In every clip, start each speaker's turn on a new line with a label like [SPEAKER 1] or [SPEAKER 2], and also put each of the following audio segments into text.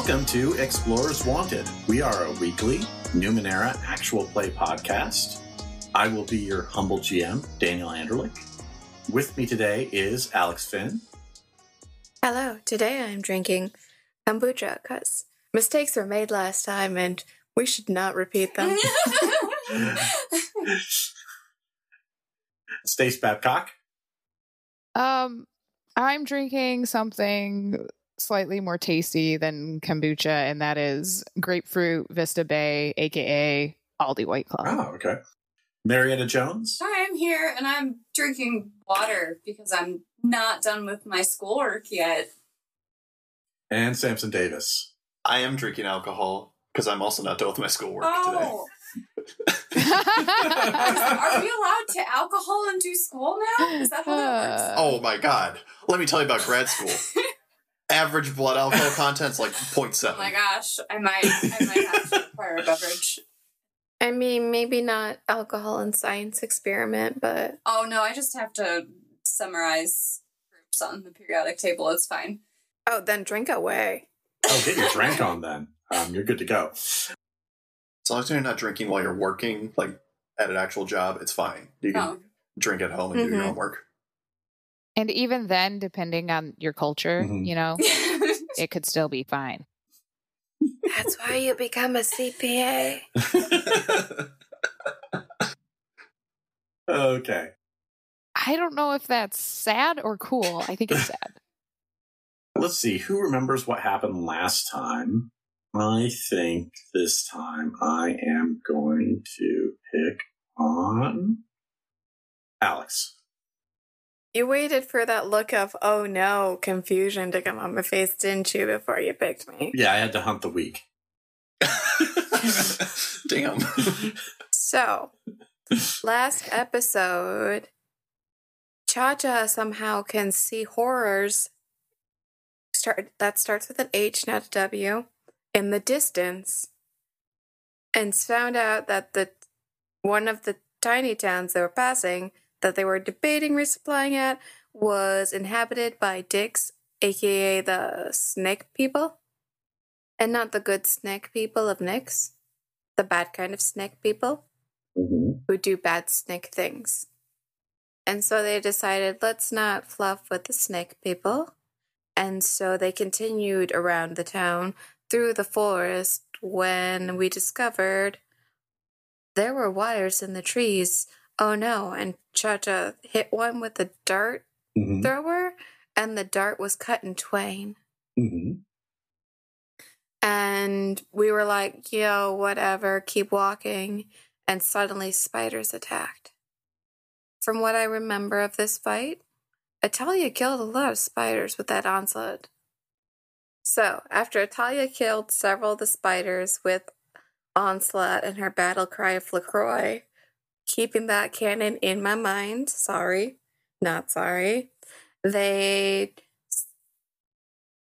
[SPEAKER 1] Welcome to Explorers Wanted. We are a weekly Numenera actual play podcast. I will be your humble GM, Daniel Anderlich. With me today is Alex Finn.
[SPEAKER 2] Hello, today I'm drinking kombucha because mistakes were made last time and we should not repeat them.
[SPEAKER 1] Stace Babcock.
[SPEAKER 3] Um, I'm drinking something slightly more tasty than kombucha, and that is grapefruit Vista Bay, aka Aldi White Claw.
[SPEAKER 1] Oh, okay. Marietta Jones.
[SPEAKER 4] Hi, I'm here and I'm drinking water because I'm not done with my schoolwork yet.
[SPEAKER 1] And Samson Davis.
[SPEAKER 5] I am drinking alcohol because I'm also not done with my schoolwork oh. today.
[SPEAKER 4] Oh, are we allowed to alcohol and do school now? Is that how that works?
[SPEAKER 5] Oh my god. Let me tell you about grad school. Average blood alcohol content's like 0.7.
[SPEAKER 4] Oh my gosh, I might, I might have to acquire a beverage.
[SPEAKER 2] I mean, maybe not alcohol and science experiment, but
[SPEAKER 4] Oh no, I just have to summarize groups on the periodic table. It's fine.
[SPEAKER 2] oh, then drink away.
[SPEAKER 1] Oh, get your drink on then. Um, you're good to go.
[SPEAKER 5] As long as you're not drinking while you're working, like at an actual job, it's fine. You can
[SPEAKER 4] Oh,
[SPEAKER 5] drink at home and do your
[SPEAKER 2] Mhm.
[SPEAKER 5] homework.
[SPEAKER 3] And even then, depending on your culture,
[SPEAKER 1] Mhm.
[SPEAKER 3] you know, it could still be fine.
[SPEAKER 2] That's why you become a CPA.
[SPEAKER 1] okay.
[SPEAKER 3] I don't know if that's sad or cool. I think it's sad.
[SPEAKER 1] Let's see. Who remembers what happened last time? I think this time I am going to pick on Alex.
[SPEAKER 2] You waited for that look of, oh no, confusion to come on my face, didn't you, before you picked me?
[SPEAKER 1] Yeah, I had to hunt the week.
[SPEAKER 5] Damn.
[SPEAKER 2] So, last episode, Cha Cha somehow can see horrors. Start that starts with an H, not a W, in the distance, and found out that the one of the tiny towns they were passing that they were debating resupplying at was inhabited by dicks, aka the snake people, and not the good snake people of Nyx, the bad kind of snake people
[SPEAKER 1] Mm-hmm.
[SPEAKER 2] who do bad snake things. And so they decided, let's not fluff with the snake people. And so they continued around the town through the forest when we discovered there were wires in the trees. Oh no. And Cha Cha hit one with a dart
[SPEAKER 1] Mm-hmm.
[SPEAKER 2] thrower, and the dart was cut in twain.
[SPEAKER 1] Mm-hmm.
[SPEAKER 2] And we were like, yo, whatever, keep walking. And suddenly spiders attacked. From what I remember of this fight, Atalia killed a lot of spiders with that onslaught. So, after Atalia killed several of the spiders with onslaught and her battle cry of LaCroix, keeping that canon in my mind, sorry, not sorry, they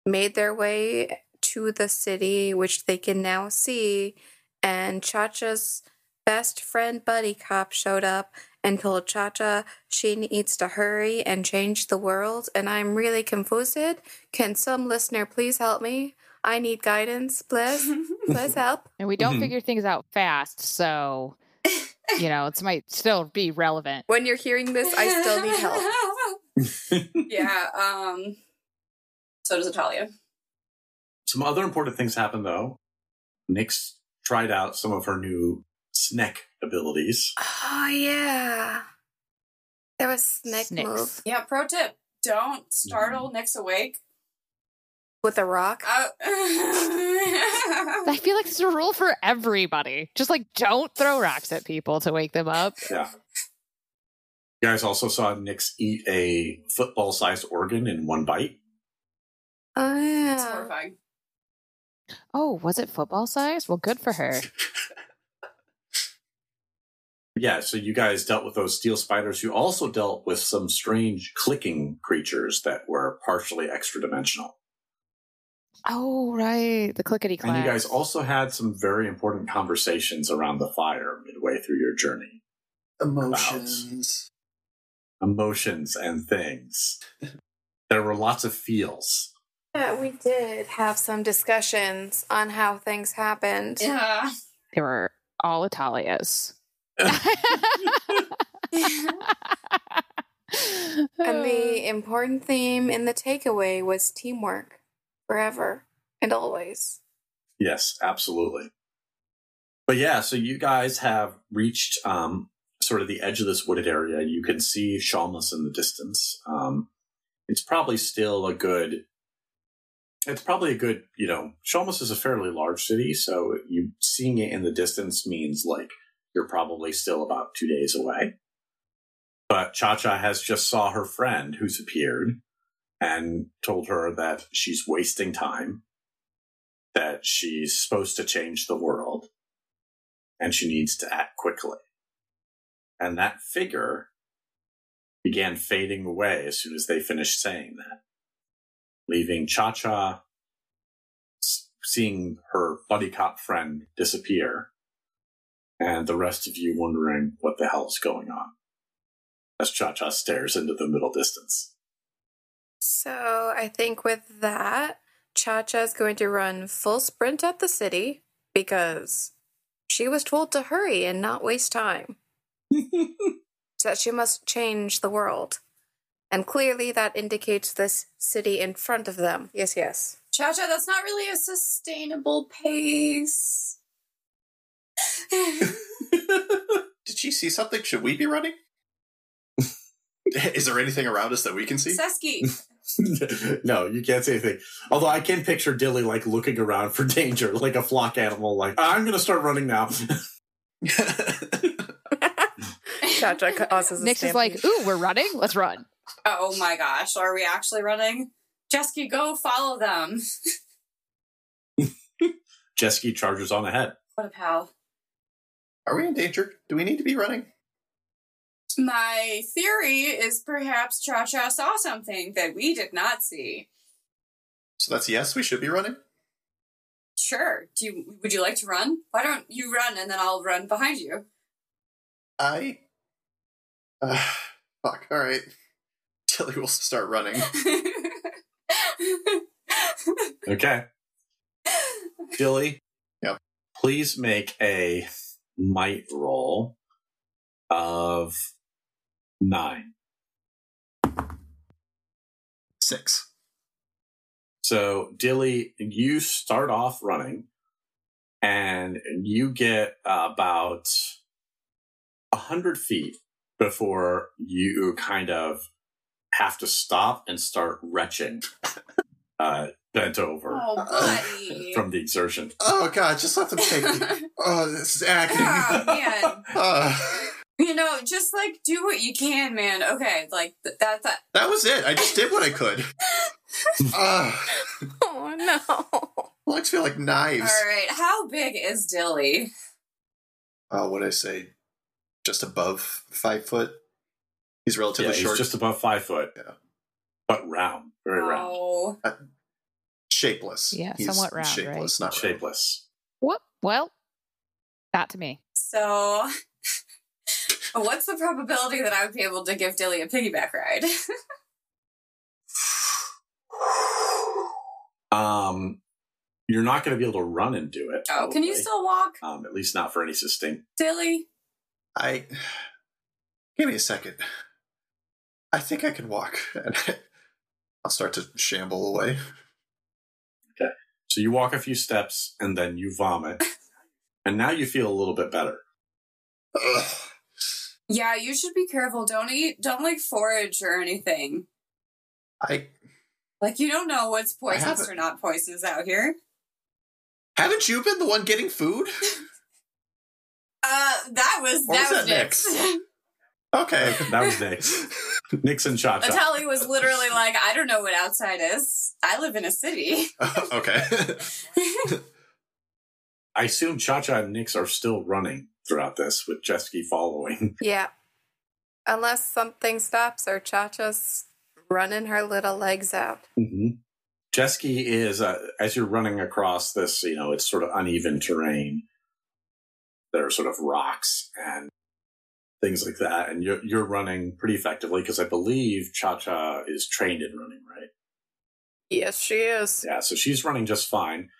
[SPEAKER 2] made their way to the city, which they can now see. And Cha Cha's best friend, Buddy Cop, showed up and told Cha Cha she needs to hurry and change the world. And I'm really confused. Can some listener please help me? I need guidance, please. please help.
[SPEAKER 3] And we don't
[SPEAKER 1] Mhm.
[SPEAKER 3] figure things out fast, so you know, it might still be relevant.
[SPEAKER 2] When you're hearing this, I still need help.
[SPEAKER 4] yeah. Um. So does Italia.
[SPEAKER 1] Some other important things happen though. Nyx tried out some of her new snack abilities.
[SPEAKER 2] Oh, yeah. There was snake
[SPEAKER 3] Snicks.
[SPEAKER 2] move
[SPEAKER 4] Yeah. Pro tip: Don't startle Nick's awake.
[SPEAKER 2] With a rock.
[SPEAKER 4] Uh,
[SPEAKER 3] I feel like it's a rule for everybody. Just like don't throw rocks at people to wake them up.
[SPEAKER 1] Yeah. You guys also saw Nyx eat a football sized organ in one bite.
[SPEAKER 2] Oh,
[SPEAKER 4] it's
[SPEAKER 2] yeah.
[SPEAKER 4] horrifying.
[SPEAKER 3] Oh, was it football size? Well, good for her.
[SPEAKER 1] Yeah, so you guys dealt with those steel spiders. You also dealt with some strange clicking creatures that were partially extra dimensional.
[SPEAKER 3] Oh, right. The clickety clack.
[SPEAKER 1] And you guys also had some very important conversations around the fire midway through your journey.
[SPEAKER 5] Emotions.
[SPEAKER 1] Emotions and things. there were lots of feels.
[SPEAKER 2] Yeah, we did have some discussions on how things happened.
[SPEAKER 4] Yeah.
[SPEAKER 3] They were all Italias.
[SPEAKER 2] And the important theme in the takeaway was teamwork forever and always.
[SPEAKER 1] Yes, absolutely. But yeah, so you guys have reached um, sort of the edge of this wooded area. You can see Shalmus in the distance. Um, it's probably still a good. It's probably a good, you know, Shalmus is a fairly large city, so you seeing it in the distance means like you're probably still about two days away. But Cha Cha has just saw her friend who's appeared and told her that she's wasting time, that she's supposed to change the world, and she needs to act quickly. And that figure began fading away as soon as they finished saying that, leaving Cha Cha seeing her buddy cop friend disappear, and the rest of you wondering what the hell is going on as Cha Cha stares into the middle distance.
[SPEAKER 2] So I think with that, Cha Cha is going to run full sprint at the city because she was told to hurry and not waste time. that she must change the world. And clearly that indicates this city in front of them. Yes, yes.
[SPEAKER 4] Cha Cha, that's not really a sustainable pace.
[SPEAKER 5] Did she see something? Should we be running? Is there anything around us that we can see?
[SPEAKER 4] Sesky.
[SPEAKER 1] no, you can't say anything. Although I can picture Dilly like looking around for danger, like a flock animal, like, I'm going to start running now.
[SPEAKER 2] Cha Cha causes a
[SPEAKER 3] Nyx is like,
[SPEAKER 2] stampede.
[SPEAKER 3] ooh, we're running? Let's run.
[SPEAKER 4] oh my gosh, are we actually running? Jesky, go follow them.
[SPEAKER 1] Jesky charges on ahead.
[SPEAKER 4] What a pal.
[SPEAKER 5] Are we in danger? Do we need to be running?
[SPEAKER 4] My theory is perhaps Cha Cha saw something that we did not see.
[SPEAKER 5] So that's yes, we should be running.
[SPEAKER 4] Sure. Do you would you like to run? Why don't you run and then I'll run behind you?
[SPEAKER 5] I. Uh, fuck. All right. Dilly will start running.
[SPEAKER 1] Okay. Dilly.
[SPEAKER 5] Yep.
[SPEAKER 1] Please make a might roll of nine.
[SPEAKER 5] Six.
[SPEAKER 1] So, Dilly, you start off running and you get about a hundred feet before you kind of have to stop and start retching, uh, bent over
[SPEAKER 4] oh,
[SPEAKER 1] from the exertion.
[SPEAKER 5] Oh god, just let them take me. Oh, this is acting.
[SPEAKER 4] oh, man.
[SPEAKER 5] Uh,
[SPEAKER 4] You know, just like do what you can, man. Okay, like th- that. That.
[SPEAKER 5] that was it. I just did what I could. Uh,
[SPEAKER 2] Oh no.
[SPEAKER 5] legs feel like knives.
[SPEAKER 4] All right. How big is Dilly?
[SPEAKER 5] Uh, what I say? Just above five foot. He's relatively
[SPEAKER 1] Yeah, he's
[SPEAKER 5] short,
[SPEAKER 1] just above five foot.
[SPEAKER 5] Yeah.
[SPEAKER 1] But round, very round,
[SPEAKER 4] Oh,
[SPEAKER 5] shapeless.
[SPEAKER 3] Yeah,
[SPEAKER 5] He's
[SPEAKER 3] somewhat round,
[SPEAKER 5] shapeless, not round.
[SPEAKER 1] shapeless.
[SPEAKER 3] Whoop. Well, that to me.
[SPEAKER 4] so what's the probability that I would be able to give Dilly a piggyback ride?
[SPEAKER 1] Um, you're not going to be able to run and do it.
[SPEAKER 4] oh, can you still walk,
[SPEAKER 1] Um, at least not for any sustained.
[SPEAKER 4] Dilly?
[SPEAKER 5] I. Give me a second. I think I can walk. And I'll start to shamble away.
[SPEAKER 1] Okay, so you walk a few steps and then you vomit, and now you feel a little bit better.
[SPEAKER 5] Ugh.
[SPEAKER 4] Yeah, you should be careful. Don't eat. Don't like forage or anything.
[SPEAKER 5] I
[SPEAKER 4] Like you don't know what's poisonous or not poisonous out here.
[SPEAKER 5] haven't you been the one getting food?
[SPEAKER 4] Uh, that was
[SPEAKER 5] Or
[SPEAKER 4] that
[SPEAKER 5] was
[SPEAKER 4] was
[SPEAKER 5] that
[SPEAKER 4] Nyx.
[SPEAKER 5] Okay.
[SPEAKER 1] That was Nyx. Nyx and Cha Cha.
[SPEAKER 4] Natalie was literally like, I don't know what outside is. I live in a city.
[SPEAKER 5] okay.
[SPEAKER 1] I assume Cha Cha and Nyx are still running throughout this with Jesky following.
[SPEAKER 2] Yeah. Unless something stops her, Cha Cha's running her little legs out.
[SPEAKER 1] mm-hmm. Jesky is, uh, as you're running across this, you know, it's sort of uneven terrain. There are sort of rocks and things like that. And you're, you're running pretty effectively because I believe Cha Cha is trained in running, right?
[SPEAKER 2] Yes, she is.
[SPEAKER 1] Yeah, so she's running just fine.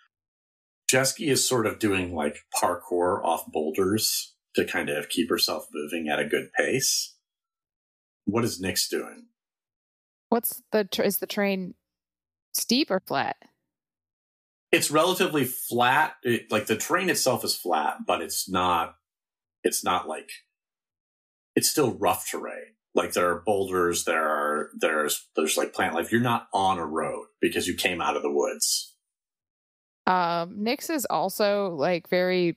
[SPEAKER 1] Jesky is sort of doing like parkour off boulders to kind of keep herself moving at a good pace. What is Nyx doing?
[SPEAKER 3] What's the tr- is the train steep or flat?
[SPEAKER 1] It's relatively flat. It, like the terrain itself is flat, but it's not. It's not like. It's still rough terrain. Like there are boulders. There are there's there's like plant life. You're not on a road because you came out of the woods.
[SPEAKER 3] Um, Nyx is also like very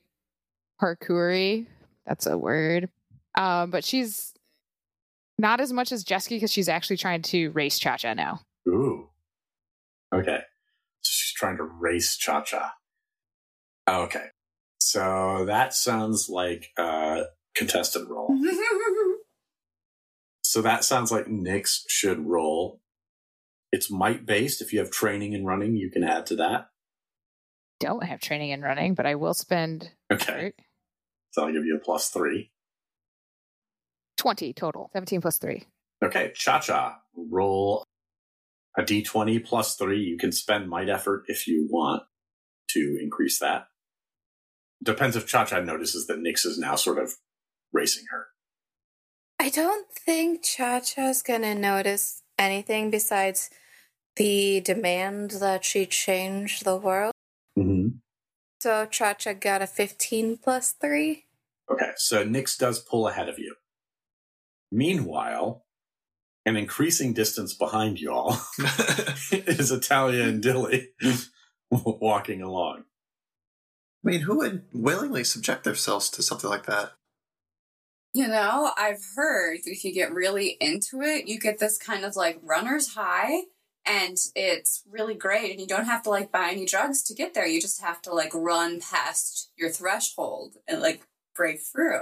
[SPEAKER 3] parkoury. That's a word. Um, but she's not as much as Jesky because she's actually trying to race Cha Cha now.
[SPEAKER 1] Ooh. Okay. So she's trying to race Cha Cha. Okay. So that sounds like a contested roll. So that sounds like Nyx should roll. It's might based. If you have training in running, you can add to that.
[SPEAKER 3] Don't have training in running, but I will spend
[SPEAKER 1] Okay. So I'll give you a plus three.
[SPEAKER 3] 20 total. 17 plus 3.
[SPEAKER 1] Okay. Cha Cha, roll a d20 plus three. You can spend might effort if you want to increase that. Depends if Cha Cha notices that Nyx is now sort of racing her.
[SPEAKER 2] I don't think Cha Cha's gonna notice anything besides the demand that she change the world. So Cha Cha got a 15 plus 3.
[SPEAKER 1] Okay, so Nyx does pull ahead of you. Meanwhile, an increasing distance behind y'all is Italia and Dilly walking along.
[SPEAKER 5] I mean, who would willingly subject themselves to something like that?
[SPEAKER 4] You know, I've heard that if you get really into it, you get this kind of like runner's high, and it's really great. And you don't have to like buy any drugs to get there. You just have to like run past your threshold and like break through.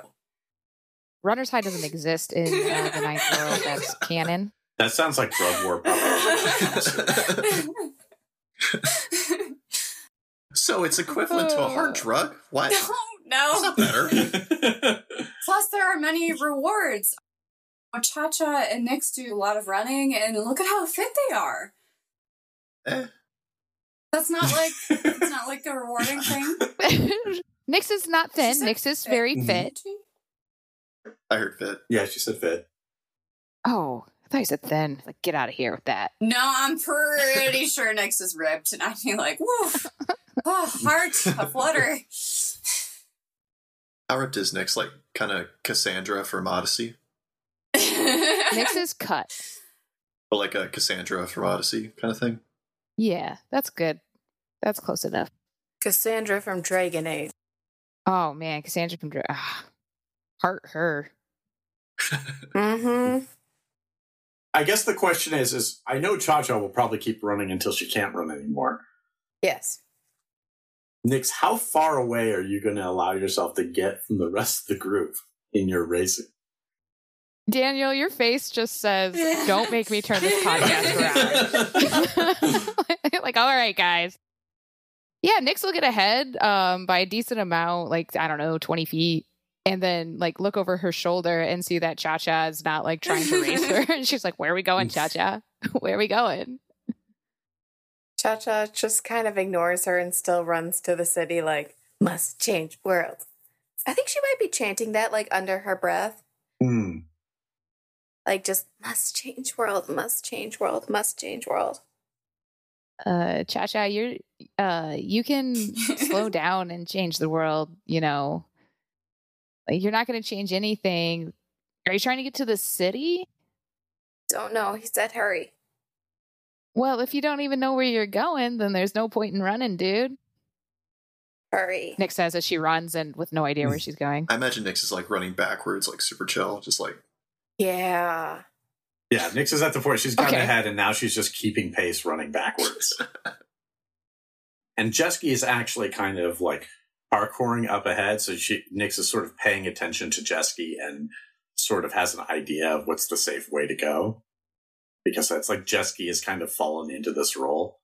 [SPEAKER 3] Runner's High doesn't exist in uh, the ninth world. That's canon.
[SPEAKER 1] That sounds like drug war.
[SPEAKER 5] So it's equivalent to a hard drug? What?
[SPEAKER 4] no,
[SPEAKER 5] That's
[SPEAKER 4] no.
[SPEAKER 5] not better.
[SPEAKER 4] Plus, there are many rewards. Cha Cha and Nyx do a lot of running, and look at how fit they are.
[SPEAKER 5] Eh.
[SPEAKER 4] That's not like it's not like a rewarding thing.
[SPEAKER 3] Nyx is not thin.
[SPEAKER 4] Nyx said
[SPEAKER 3] Nyx is
[SPEAKER 4] fit.
[SPEAKER 3] very
[SPEAKER 1] Mhm.
[SPEAKER 3] fit.
[SPEAKER 5] I heard fit.
[SPEAKER 1] yeah, she said fit.
[SPEAKER 3] Oh, I thought you said thin. Like, get out of here with that.
[SPEAKER 4] No, I'm pretty sure Nyx is ripped, and I'd be like, woof, oh, heart a flutter.
[SPEAKER 5] How ripped is Nyx? Like kind of Kassandra from Odyssey?
[SPEAKER 3] Nyx is cut.
[SPEAKER 5] But like a Kassandra from Odyssey kind of thing?
[SPEAKER 3] Yeah, that's good. That's close enough.
[SPEAKER 2] Cassandra from Dragon Age.
[SPEAKER 3] Oh man, Cassandra from Dra- ah, heart her.
[SPEAKER 2] Mm-hmm.
[SPEAKER 1] I guess the question is: is I know Cha Cha will probably keep running until she can't run anymore.
[SPEAKER 2] Yes.
[SPEAKER 1] Nyx, how far away are you going to allow yourself to get from the rest of the group in your racing?
[SPEAKER 3] Daniel, your face just says, "Don't make me turn this podcast around." like, all right, guys. Yeah, Nyx will get ahead um, by a decent amount, like I don't know, twenty feet, and then like look over her shoulder and see that Cha Cha is not like trying to race her, and she's like, "Where are we going, Cha Cha? Where are we going?"
[SPEAKER 2] Cha Cha just kind of ignores her and still runs to the city like, must change world. I think she might be chanting that like under her breath.
[SPEAKER 1] Hmm.
[SPEAKER 2] Like just must change world, must change world, must change world.
[SPEAKER 3] Uh, Cha Cha, you're uh, you can slow down and change the world. You know, like you're not going to change anything. Are you trying to get to the city?
[SPEAKER 2] Don't know. He said hurry.
[SPEAKER 3] Well, if you don't even know where you're going, then there's no point in running, dude.
[SPEAKER 2] Hurry.
[SPEAKER 3] Nick says as she runs and with no idea where she's going.
[SPEAKER 5] I imagine Nyx is like running backwards, like super chill, just like
[SPEAKER 2] Yeah.
[SPEAKER 1] Yeah, Nyx is at the point she's gotten
[SPEAKER 3] Okay.
[SPEAKER 1] ahead, and now she's just keeping pace, running backwards. and Jesky is actually kind of like parkouring up ahead, so she Nyx is sort of paying attention to Jesky and sort of has an idea of what's the safe way to go. Because it's like Jesky has kind of fallen into this role.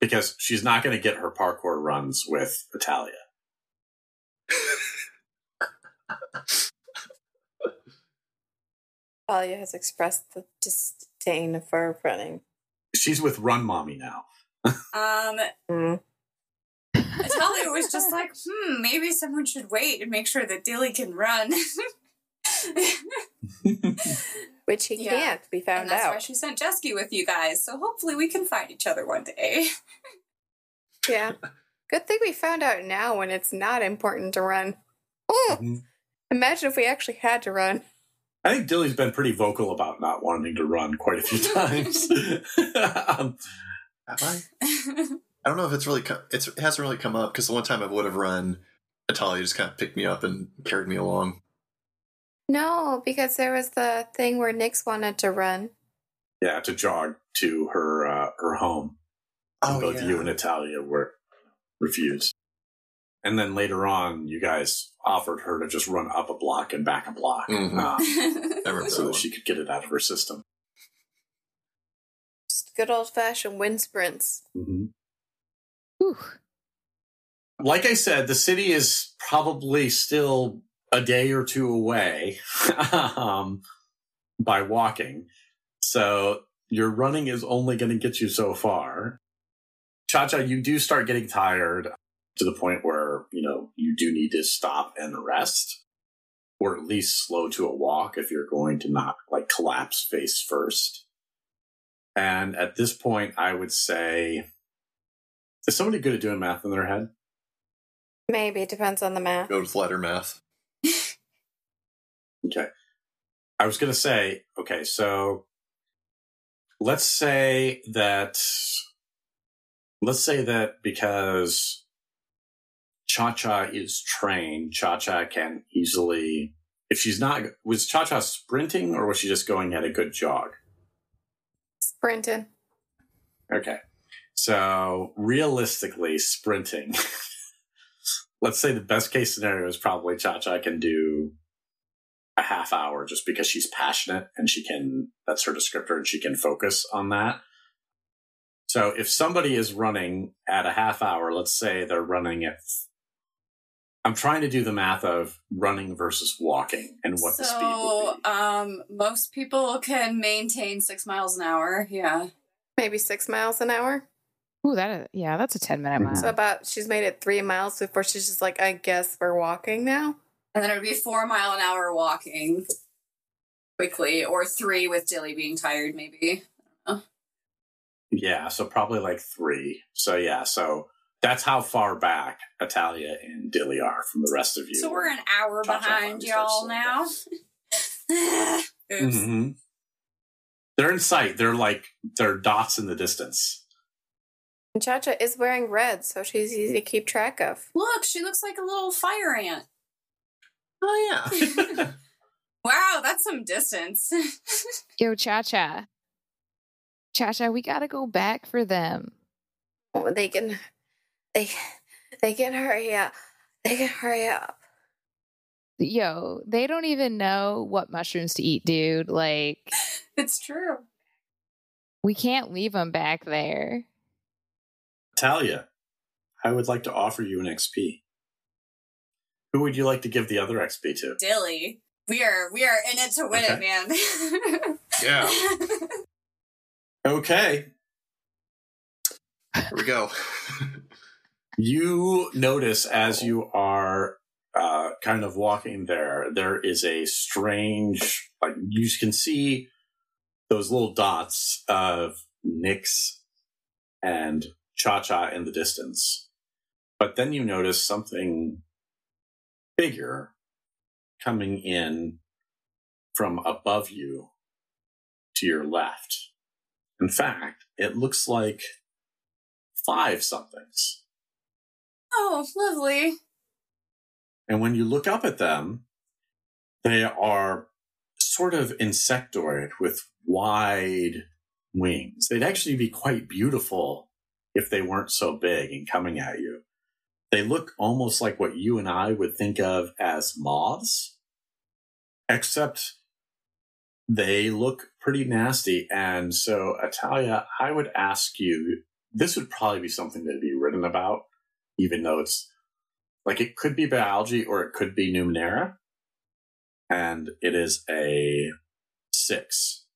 [SPEAKER 1] Because she's not going to get her parkour runs with Italia.
[SPEAKER 2] Talia has expressed the disdain for running.
[SPEAKER 1] She's with Run Mommy now.
[SPEAKER 4] Um,
[SPEAKER 2] Mm.
[SPEAKER 4] Natalia was just like, hmm, maybe someone should wait and make sure that Dilly can run.
[SPEAKER 2] Which he
[SPEAKER 4] Yeah.
[SPEAKER 2] can't be
[SPEAKER 4] and
[SPEAKER 2] found
[SPEAKER 4] that's why she sent Jesky with you guys. So hopefully we can find each other one day.
[SPEAKER 2] Yeah. Good thing we found out now when it's not important to run. Oh,
[SPEAKER 1] Mhm.
[SPEAKER 2] imagine if we actually had to run.
[SPEAKER 1] I think Dilly's been pretty vocal about not wanting to run quite a few times. um,
[SPEAKER 5] Have I? I don't know if it's really come, it's, it hasn't really come up because the one time I would have run, Natalia just kind of picked me up and carried me along.
[SPEAKER 2] No, because there was the thing where Nyx wanted to run.
[SPEAKER 1] yeah, to jog to her uh, her home. Oh, and both you and Natalia were refused. And then later on, you guys offered her to just run up a block and back a block
[SPEAKER 5] Mhm.
[SPEAKER 1] uh, so
[SPEAKER 5] that
[SPEAKER 1] that she could get it out of her system.
[SPEAKER 2] Just good old fashioned wind sprints.
[SPEAKER 1] hmm Like I said, the city is probably still a day or two away um, by walking. So your running is only going to get you so far. Cha Cha, you do start getting tired to the point where, you do need to stop and rest or at least slow to a walk if you're going to not like collapse face first. And at this point, I would say, is somebody good at doing math in their head?
[SPEAKER 2] Maybe, it depends on the math.
[SPEAKER 5] Go with letter math.
[SPEAKER 1] Okay. I was going to say, okay, so let's say that, let's say that because Cha Cha is trained, Cha Cha can easily, if she's not, was Cha Cha sprinting or was she just going at a good jog?
[SPEAKER 2] Sprinting.
[SPEAKER 1] Okay. So realistically, sprinting, let's say the best case scenario is probably Cha Cha can do a half hour just because she's passionate and she can, that's her descriptor and she can focus on that. So if somebody is running at a half hour, let's say they're running at, I'm trying to do the math of running versus walking and what the speed would
[SPEAKER 4] so,
[SPEAKER 1] be.
[SPEAKER 4] um, most people can maintain six miles an hour. Yeah.
[SPEAKER 2] Maybe six miles an hour.
[SPEAKER 3] Ooh, that is, yeah, that's a 10 minute mile.
[SPEAKER 2] So about she's made it three miles before she's just like, I guess we're walking now.
[SPEAKER 4] And then it would be four mile an hour walking quickly, or three with Dilly being tired, maybe.
[SPEAKER 1] Yeah, so probably like three. So yeah, so that's how far back Italia and Dilly are from the rest of you.
[SPEAKER 4] So we're an hour
[SPEAKER 1] Cha-cha
[SPEAKER 4] behind y'all now. Oops.
[SPEAKER 1] hmm They're in sight. They're like they're dots in the distance.
[SPEAKER 2] And Cha Cha is wearing red, so she's easy to keep track of.
[SPEAKER 4] Look, she looks like a little fire ant.
[SPEAKER 5] Oh, yeah.
[SPEAKER 4] Wow, that's some distance.
[SPEAKER 3] Yo, Cha Cha. Cha Cha, we gotta go back for them.
[SPEAKER 2] Oh, they can, they, they can hurry up. They can hurry up.
[SPEAKER 3] Yo, they don't even know what mushrooms to eat, dude. Like,
[SPEAKER 4] it's true.
[SPEAKER 3] we can't leave them back there.
[SPEAKER 1] Talia, I would like to offer you an XP. Who would you like to give the other XP to?
[SPEAKER 4] Dilly. We are we are in it to win
[SPEAKER 1] Okay.
[SPEAKER 4] it, man.
[SPEAKER 5] Yeah.
[SPEAKER 1] Okay.
[SPEAKER 5] Here we go.
[SPEAKER 1] You notice as you are uh, kind of walking there, there is a strange, like you can see those little dots of Nyx and Cha Cha in the distance. But then you notice something bigger coming in from above you to your left. In fact, it looks like five somethings.
[SPEAKER 4] Oh, lovely.
[SPEAKER 1] And when you look up at them, they are sort of insectoid with wide wings. They'd actually be quite beautiful if they weren't so big and coming at you. They look almost like what you and I would think of as moths, except they look pretty nasty. And so, Italia, I would ask you this would probably be something that'd be written about, even though it's like it could be biology or it could be Numenera. And it is a six.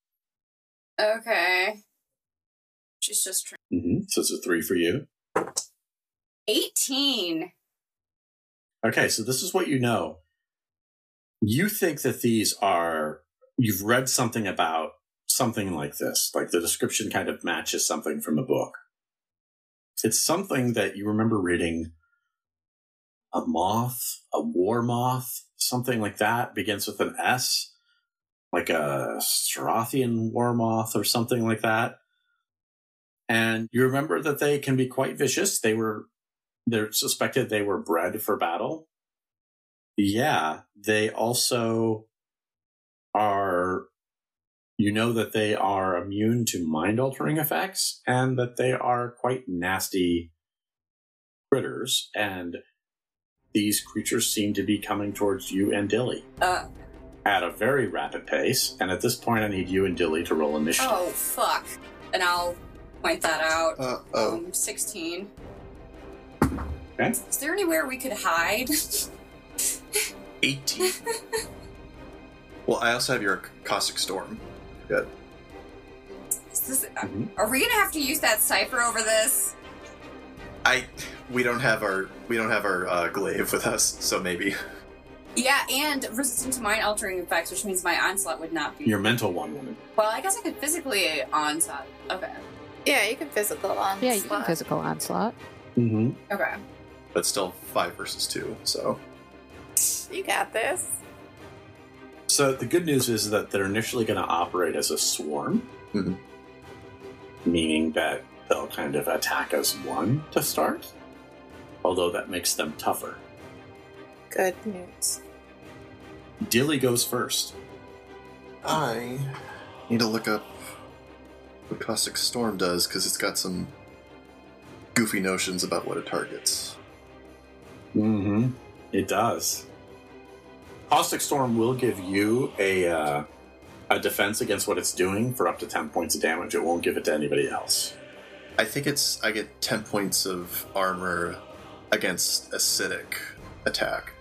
[SPEAKER 4] Okay. She's just trying.
[SPEAKER 1] hmm So it's a three for you.
[SPEAKER 4] 18.
[SPEAKER 1] Okay, so this is what you know. You think that these are, you've read something about something like this, like the description kind of matches something from a book. It's something that you remember reading a moth, a war moth, something like that, begins with an S, like a Strathian war moth or something like that. And you remember that they can be quite vicious. They were they're suspected they were bred for battle. Yeah, they also are. You know that they are immune to mind altering effects and that they are quite nasty critters. And these creatures seem to be coming towards you and Dilly
[SPEAKER 4] Uh,
[SPEAKER 1] at a very rapid pace. And at this point, I need you and Dilly to roll initiative.
[SPEAKER 4] oh, fuck. And I'll point that out.
[SPEAKER 5] Uh oh.
[SPEAKER 4] Um, 16.
[SPEAKER 1] Okay.
[SPEAKER 4] Is there anywhere we could hide?
[SPEAKER 5] 18. well, I also have your Caustic Storm. Good.
[SPEAKER 4] Is this,
[SPEAKER 1] Mhm.
[SPEAKER 4] are we gonna have to use that cipher over this?
[SPEAKER 5] I we don't have our we don't have our uh, glaive with us, so maybe.
[SPEAKER 4] Yeah, and resistant to mind altering effects, which means my onslaught would not be.
[SPEAKER 1] Your mental one woman.
[SPEAKER 4] well, I guess I could physically onslaught. Okay.
[SPEAKER 2] Yeah, you can physical onslaught.
[SPEAKER 3] Yeah, you can physical onslaught.
[SPEAKER 1] Mm-hmm.
[SPEAKER 4] Okay.
[SPEAKER 5] But still five versus two, so
[SPEAKER 2] You got this.
[SPEAKER 1] So the good news is that they're initially going to operate as a swarm,
[SPEAKER 5] Mhm.
[SPEAKER 1] meaning that they'll kind of attack as one to start, although that makes them tougher.
[SPEAKER 2] Good news.
[SPEAKER 1] Dilly goes first.
[SPEAKER 5] I need to look up what Caustic Storm does because it's got some goofy notions about what it targets.
[SPEAKER 1] Mm-hmm. It does. Caustic Storm will give you a uh, a defense against what it's doing for up to ten points of damage. It won't give it to anybody else.
[SPEAKER 5] I think it's I get ten points of armor against acidic attack.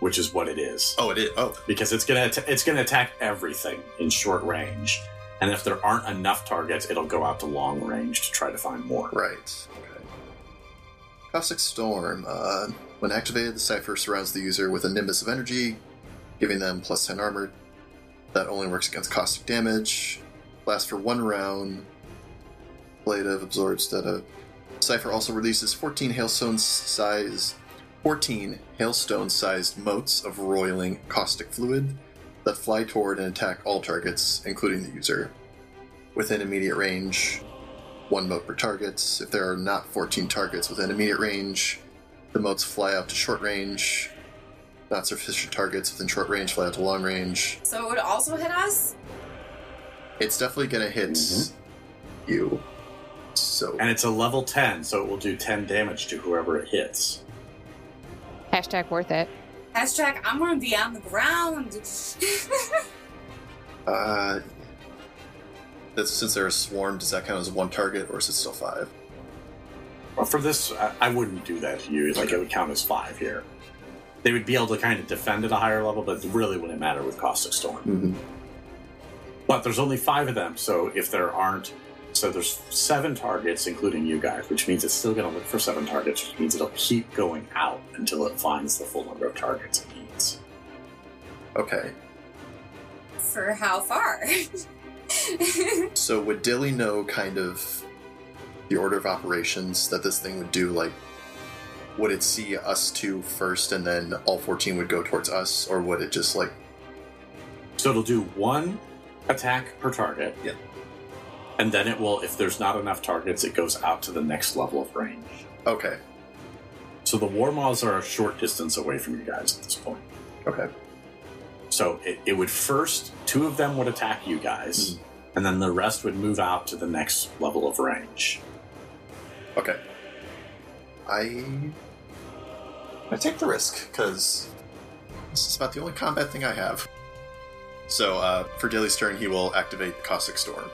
[SPEAKER 1] Which is what it is.
[SPEAKER 5] Oh, it is. Oh,
[SPEAKER 1] because it's gonna att- it's gonna attack everything in short range, and if there aren't enough targets, it'll go out to long range to try to find more.
[SPEAKER 5] right. Okay. Caustic Storm. Uh, when activated, the cipher surrounds the user with a nimbus of energy, giving them plus ten armor. That only works against caustic damage. Lasts for one round. Blade of absorbs data. Cipher also releases 14 hailstone size 14 hailstone sized motes of roiling caustic fluid that fly toward and attack all targets, including the user. Within immediate range, one mote per target. If there are not 14 targets within immediate range, the motes fly out to short range. Not sufficient targets within short range fly out to long range.
[SPEAKER 4] So it would also hit us?
[SPEAKER 5] It's definitely gonna hit
[SPEAKER 1] Mhm.
[SPEAKER 5] you. So
[SPEAKER 1] And it's a level ten, so it will do ten damage to whoever it hits.
[SPEAKER 3] Hashtag worth it.
[SPEAKER 4] Hashtag, I'm gonna be on the ground.
[SPEAKER 5] Uh, that's, since they're a swarm, does that count as one target, or is it still five?
[SPEAKER 1] Well, for this, I, I wouldn't do that to you. Like it would count as five here. They would be able to kind of defend at a higher level, but it really wouldn't matter with Caustic Storm.
[SPEAKER 5] Mm-hmm.
[SPEAKER 1] But there's only five of them, so if there aren't, so there's seven targets, including you guys, which means it's still going to look for seven targets, which means it'll keep going out until it finds the full number of targets it needs.
[SPEAKER 5] Okay.
[SPEAKER 4] For how far?
[SPEAKER 5] So would Dilly know kind of the order of operations that this thing would do? Like, would it see us two first, and then all fourteen would go towards us, or would it just like?
[SPEAKER 1] So it'll do one attack per target.
[SPEAKER 5] Yeah.
[SPEAKER 1] And then it will, if there's not enough targets, it goes out to the next level of range.
[SPEAKER 5] Okay.
[SPEAKER 1] So the war moths are a short distance away from you guys at this point.
[SPEAKER 5] Okay.
[SPEAKER 1] So it, it would first, two of them would attack you guys, and then the rest would move out to the next level of range.
[SPEAKER 5] Okay. I. I take the risk because this is about the only combat thing I have. So uh, for Dilly's turn, he will activate the Caustic Storm.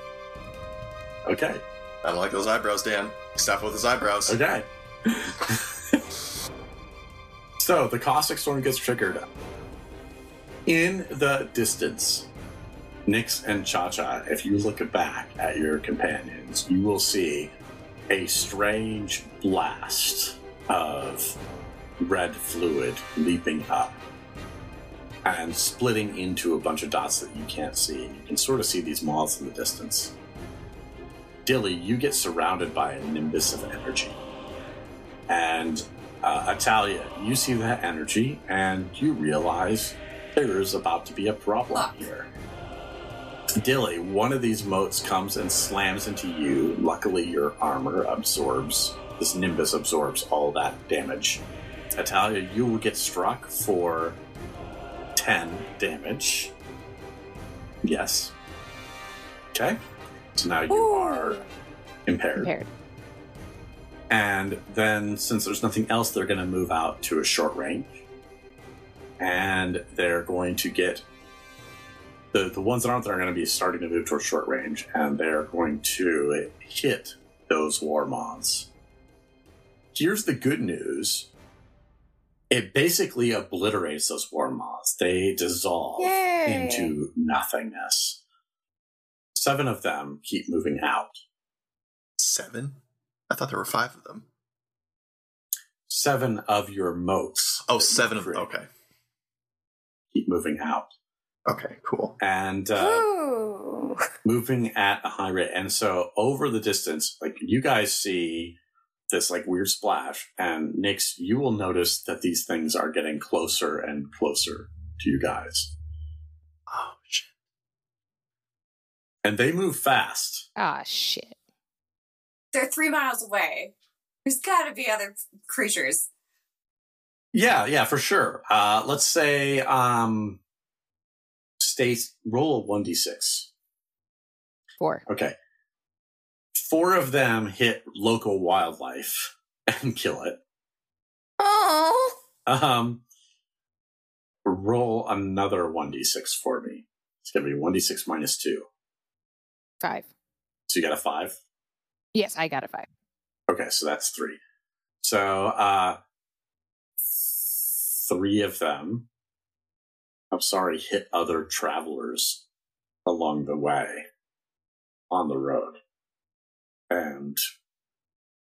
[SPEAKER 1] Okay.
[SPEAKER 5] I don't like those eyebrows, Dan. Stop with his eyebrows.
[SPEAKER 1] Okay. so the caustic storm gets triggered. In the distance, Nyx and Cha Cha, if you look back at your companions, you will see a strange blast of red fluid leaping up and splitting into a bunch of dots that you can't see. You can sort of see these moths in the distance. Dilly, you get surrounded by a nimbus of energy. And uh, Atalia, you see that energy and you realize there is about to be a problem here. Dilly, one of these motes comes and slams into you. Luckily, your armor absorbs, this nimbus absorbs all that damage. Italia, you will get struck for 10 damage. Yes. Okay. So now you
[SPEAKER 2] Ooh.
[SPEAKER 1] are impaired.
[SPEAKER 3] Compared.
[SPEAKER 1] And then, since there's nothing else, they're going to move out to a short range. And they're going to get. The, the ones that aren't there are going to be starting to move towards short range, and they're going to hit those war moths. Here's the good news it basically obliterates those war moths, they dissolve
[SPEAKER 2] Yay.
[SPEAKER 1] into nothingness. Seven of them keep moving out.
[SPEAKER 5] Seven? I thought there were five of them.
[SPEAKER 1] seven of your motes.
[SPEAKER 5] Oh,
[SPEAKER 1] that you
[SPEAKER 5] seven of them. Okay.
[SPEAKER 1] Keep moving out
[SPEAKER 5] Okay, cool.
[SPEAKER 1] and uh, moving at a high rate. And so over the distance, like you guys see this like weird splash, and Nyx, you will notice that these things are getting closer and closer to you guys,
[SPEAKER 5] Oh, shit.
[SPEAKER 1] and they move fast.
[SPEAKER 3] Ah, shit.
[SPEAKER 4] They're three miles away. There's got to be other creatures.
[SPEAKER 1] Yeah, yeah, for sure. Uh, let's say um, state roll a one d six.
[SPEAKER 3] Four.
[SPEAKER 1] Okay. Four of them hit local wildlife and kill it.
[SPEAKER 2] Oh.
[SPEAKER 1] Um, roll another 1d6 for me. It's going to be 1d6 minus 2.
[SPEAKER 3] Five.
[SPEAKER 1] So you got a 5?
[SPEAKER 3] Yes, I got a five.
[SPEAKER 1] Okay, so that's 3. So, uh, three of them, I'm sorry, hit other travelers along the way on the road and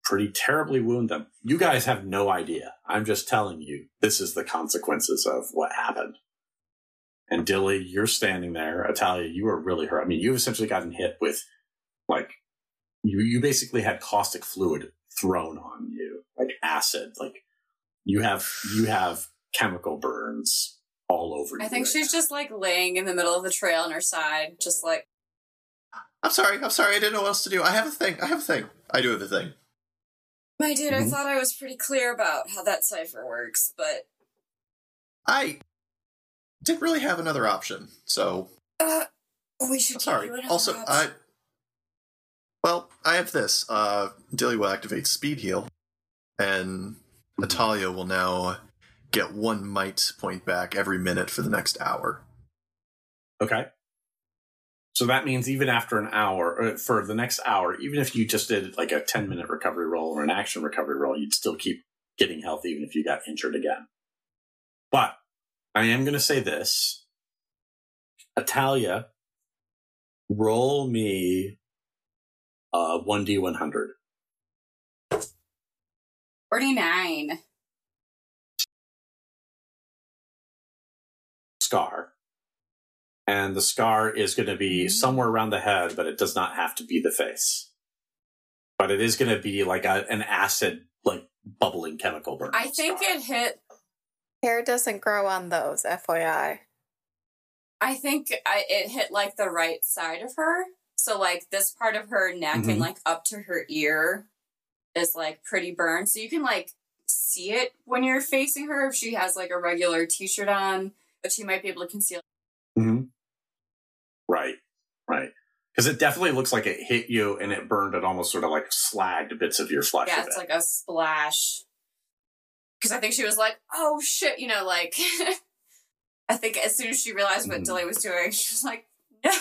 [SPEAKER 1] pretty terribly wound them. You guys have no idea. I'm just telling you, this is the consequences of what happened. And Dilly, you're standing there. Atalia, you were really hurt. I mean, you've essentially gotten hit with, like, you, you basically had caustic fluid thrown on you, like acid. Like, you have, you have chemical burns all over you.
[SPEAKER 4] I think
[SPEAKER 1] right
[SPEAKER 4] she's
[SPEAKER 1] now.
[SPEAKER 4] just like laying in the middle of the trail on her side, just like,
[SPEAKER 5] I'm sorry. I'm sorry. I didn't know what else to do. I have a thing. I have a thing. I do have a thing.
[SPEAKER 4] my dude, I
[SPEAKER 1] Mhm.
[SPEAKER 4] thought I was pretty clear about how that cipher works, but
[SPEAKER 5] I didn't really have another option. So
[SPEAKER 4] uh, we should
[SPEAKER 5] I'm sorry. Also,
[SPEAKER 4] option.
[SPEAKER 5] I. Well, I have this. Uh, Dilly will activate Speed Heal, and Natalia will now get one might point back every minute for the next hour.
[SPEAKER 1] Okay. So that means even after an hour, uh, for the next hour, even if you just did like a 10 minute recovery roll or an action recovery roll, you'd still keep getting health even if you got injured again. But I am going to say this Italia, roll me uh, 1d100.
[SPEAKER 4] 49.
[SPEAKER 1] Scar. And the scar is going to be somewhere around the head, but it does not have to be the face. But it is going to be like a, an acid, like bubbling chemical burn.
[SPEAKER 4] I think
[SPEAKER 1] scar.
[SPEAKER 4] it hit,
[SPEAKER 2] Hair doesn't grow on those, FYI.
[SPEAKER 4] I think I, it hit like the right side of her. So, like, this part of her neck
[SPEAKER 1] Mhm.
[SPEAKER 4] and like up to her ear is like pretty burned. So, you can like see it when you're facing her if she has like a regular t shirt on, but she might be able to conceal.
[SPEAKER 1] Mm-hmm. Right, right. Because it definitely looks like it hit you and it burned and almost sort of like slagged bits of your flesh.
[SPEAKER 4] Yeah, it's
[SPEAKER 1] bit.
[SPEAKER 4] like a splash. Because I think she was like, oh shit, you know, like, I think as soon as she realized what
[SPEAKER 1] Mhm.
[SPEAKER 4] Dilly was doing, she was like, no.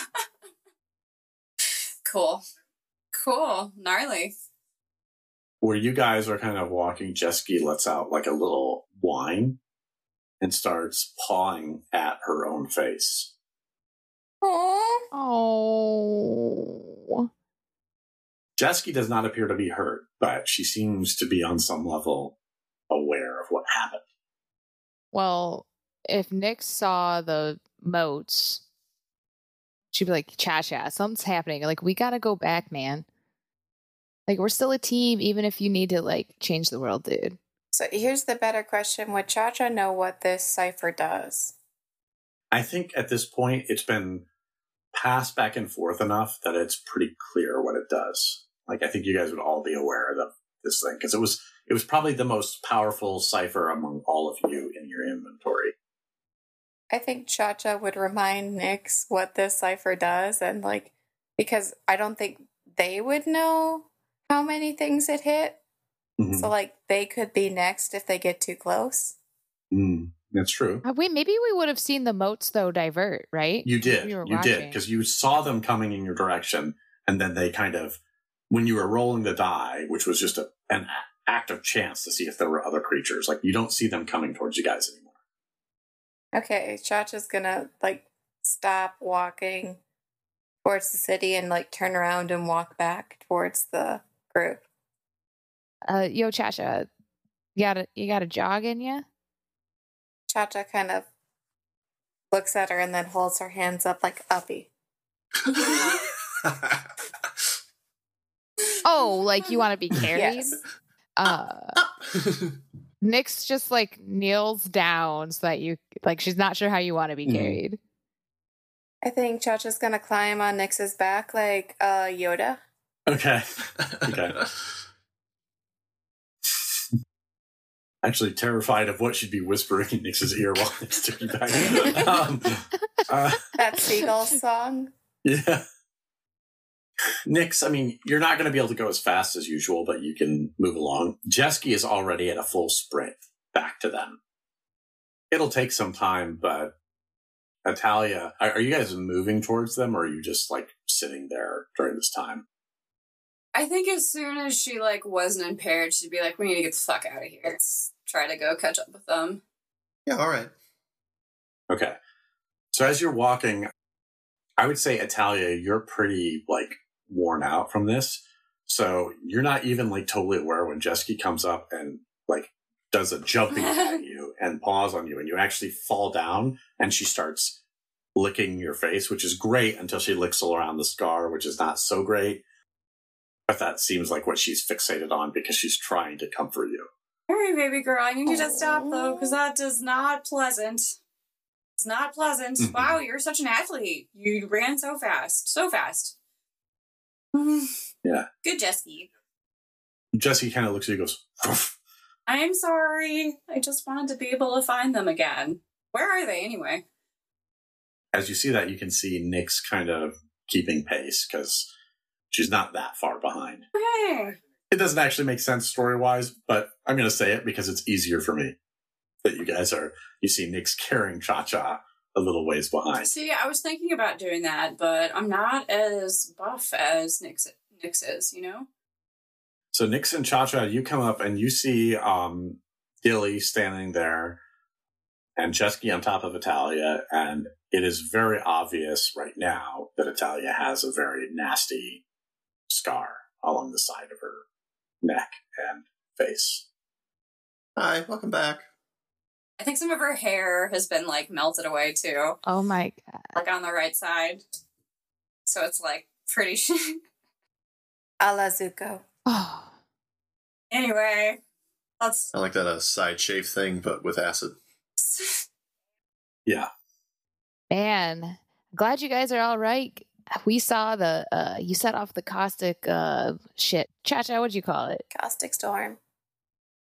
[SPEAKER 4] cool. Cool. Gnarly.
[SPEAKER 1] Where you guys are kind of walking, Jesky lets out like a little whine and starts pawing at her own face.
[SPEAKER 2] Oh.
[SPEAKER 1] Jesky does not appear to be hurt, but she seems to be on some level aware of what happened.
[SPEAKER 3] Well, if Nyx saw the motes, she'd be like, Cha Cha, something's happening. Like, we gotta go back, man. Like, we're still a team, even if you need to, like, change the world, dude.
[SPEAKER 2] So here's the better question Would Cha Cha know what this cipher does?
[SPEAKER 1] I think at this point it's been passed back and forth enough that it's pretty clear what it does. Like I think you guys would all be aware of this thing because it was it was probably the most powerful cipher among all of you in your inventory.
[SPEAKER 2] I think Cha Cha would remind Nyx what this cipher does, and like, because I don't think they would know how many things it hit.
[SPEAKER 1] Mhm.
[SPEAKER 2] So, like, they could be next if they get too close.
[SPEAKER 1] Mm, that's true.
[SPEAKER 3] Uh, we maybe we would have seen the motes though divert, right?
[SPEAKER 1] You did.
[SPEAKER 3] We were
[SPEAKER 1] you did because you saw them coming in your direction, and then they kind of, when you were rolling the die, which was just a, an a- act of chance to see if there were other creatures. Like you don't see them coming towards you guys anymore.
[SPEAKER 2] Okay, Cha Cha's gonna, like, stop walking towards the city and, like, turn around and walk back towards the group.
[SPEAKER 3] Uh, yo, Cha Cha, you got a you got a jog in you?
[SPEAKER 2] Cha Cha kind of looks at her and then holds her hands up like uppy.
[SPEAKER 3] Oh, like you want to be carried?
[SPEAKER 2] Yes.
[SPEAKER 3] Uh, Nyx just like kneels down so that you like she's not sure how you want to be
[SPEAKER 1] Mhm.
[SPEAKER 3] carried.
[SPEAKER 2] I think Chacha's gonna climb on Nyx's back like uh, Yoda.
[SPEAKER 1] Okay. Okay. Actually, terrified of what she'd be whispering in Nyx's ear while it's taking back. um, uh,
[SPEAKER 2] That seagull song.
[SPEAKER 1] yeah. Nix, I mean, you're not going to be able to go as fast as usual, but you can move along. Jesky is already at a full sprint back to them. It'll take some time, but Italia, are, are you guys moving towards them or are you just like sitting there during this time?
[SPEAKER 4] I think as soon as she like wasn't impaired, she'd be like, "We need to get the fuck out of here. Let's try to go catch up with them."
[SPEAKER 5] yeah, all right.
[SPEAKER 1] Okay. So as you're walking, I would say Italia, you're pretty like worn out from this. So you're not even like totally aware when Jesky comes up and like does a jumping at you and paws on you and you actually fall down and she starts licking your face, which is great until she licks all around the scar, which is not so great. But that seems like what she's fixated on because she's trying to comfort you.
[SPEAKER 4] All right, baby girl, I need you to stop though, because that is not pleasant. It's not pleasant.
[SPEAKER 1] Mhm.
[SPEAKER 4] Wow, you're such an athlete. You ran so fast, so fast.
[SPEAKER 1] Yeah.
[SPEAKER 4] Good, Jesky.
[SPEAKER 1] Jesky kind of looks at you and goes, "Woof."
[SPEAKER 4] I'm sorry. I just wanted to be able to find them again. Where are they anyway?
[SPEAKER 1] as you see that, you can see Nyx kind of keeping pace because she's not that far behind.
[SPEAKER 4] Hey.
[SPEAKER 1] It doesn't actually make sense story wise, but I'm going to say it because it's easier for me that you guys are. You see Nyx carrying Cha Cha a little ways behind.
[SPEAKER 4] See, I was thinking about doing that, but I'm not as buff as Nyx, Nyx is, you know?
[SPEAKER 1] So Nyx and Cha Cha, you come up and you see um, Dilly standing there and Jesky on top of Italia, and it is very obvious right now that Italia has a very nasty scar along the side of her neck and face.
[SPEAKER 5] Hi, welcome back.
[SPEAKER 4] I think some of her hair has been like melted away too,
[SPEAKER 3] Oh my god.
[SPEAKER 4] like on the right side. So it's like pretty.
[SPEAKER 2] A la Zuko.
[SPEAKER 3] Oh.
[SPEAKER 4] anyway, let's.
[SPEAKER 5] I like that a side shave thing, but with acid.
[SPEAKER 1] Yeah.
[SPEAKER 3] Man, glad you guys are all right. We saw the uh you set off the caustic uh shit. Cha cha, what'd you call it?
[SPEAKER 2] Caustic storm.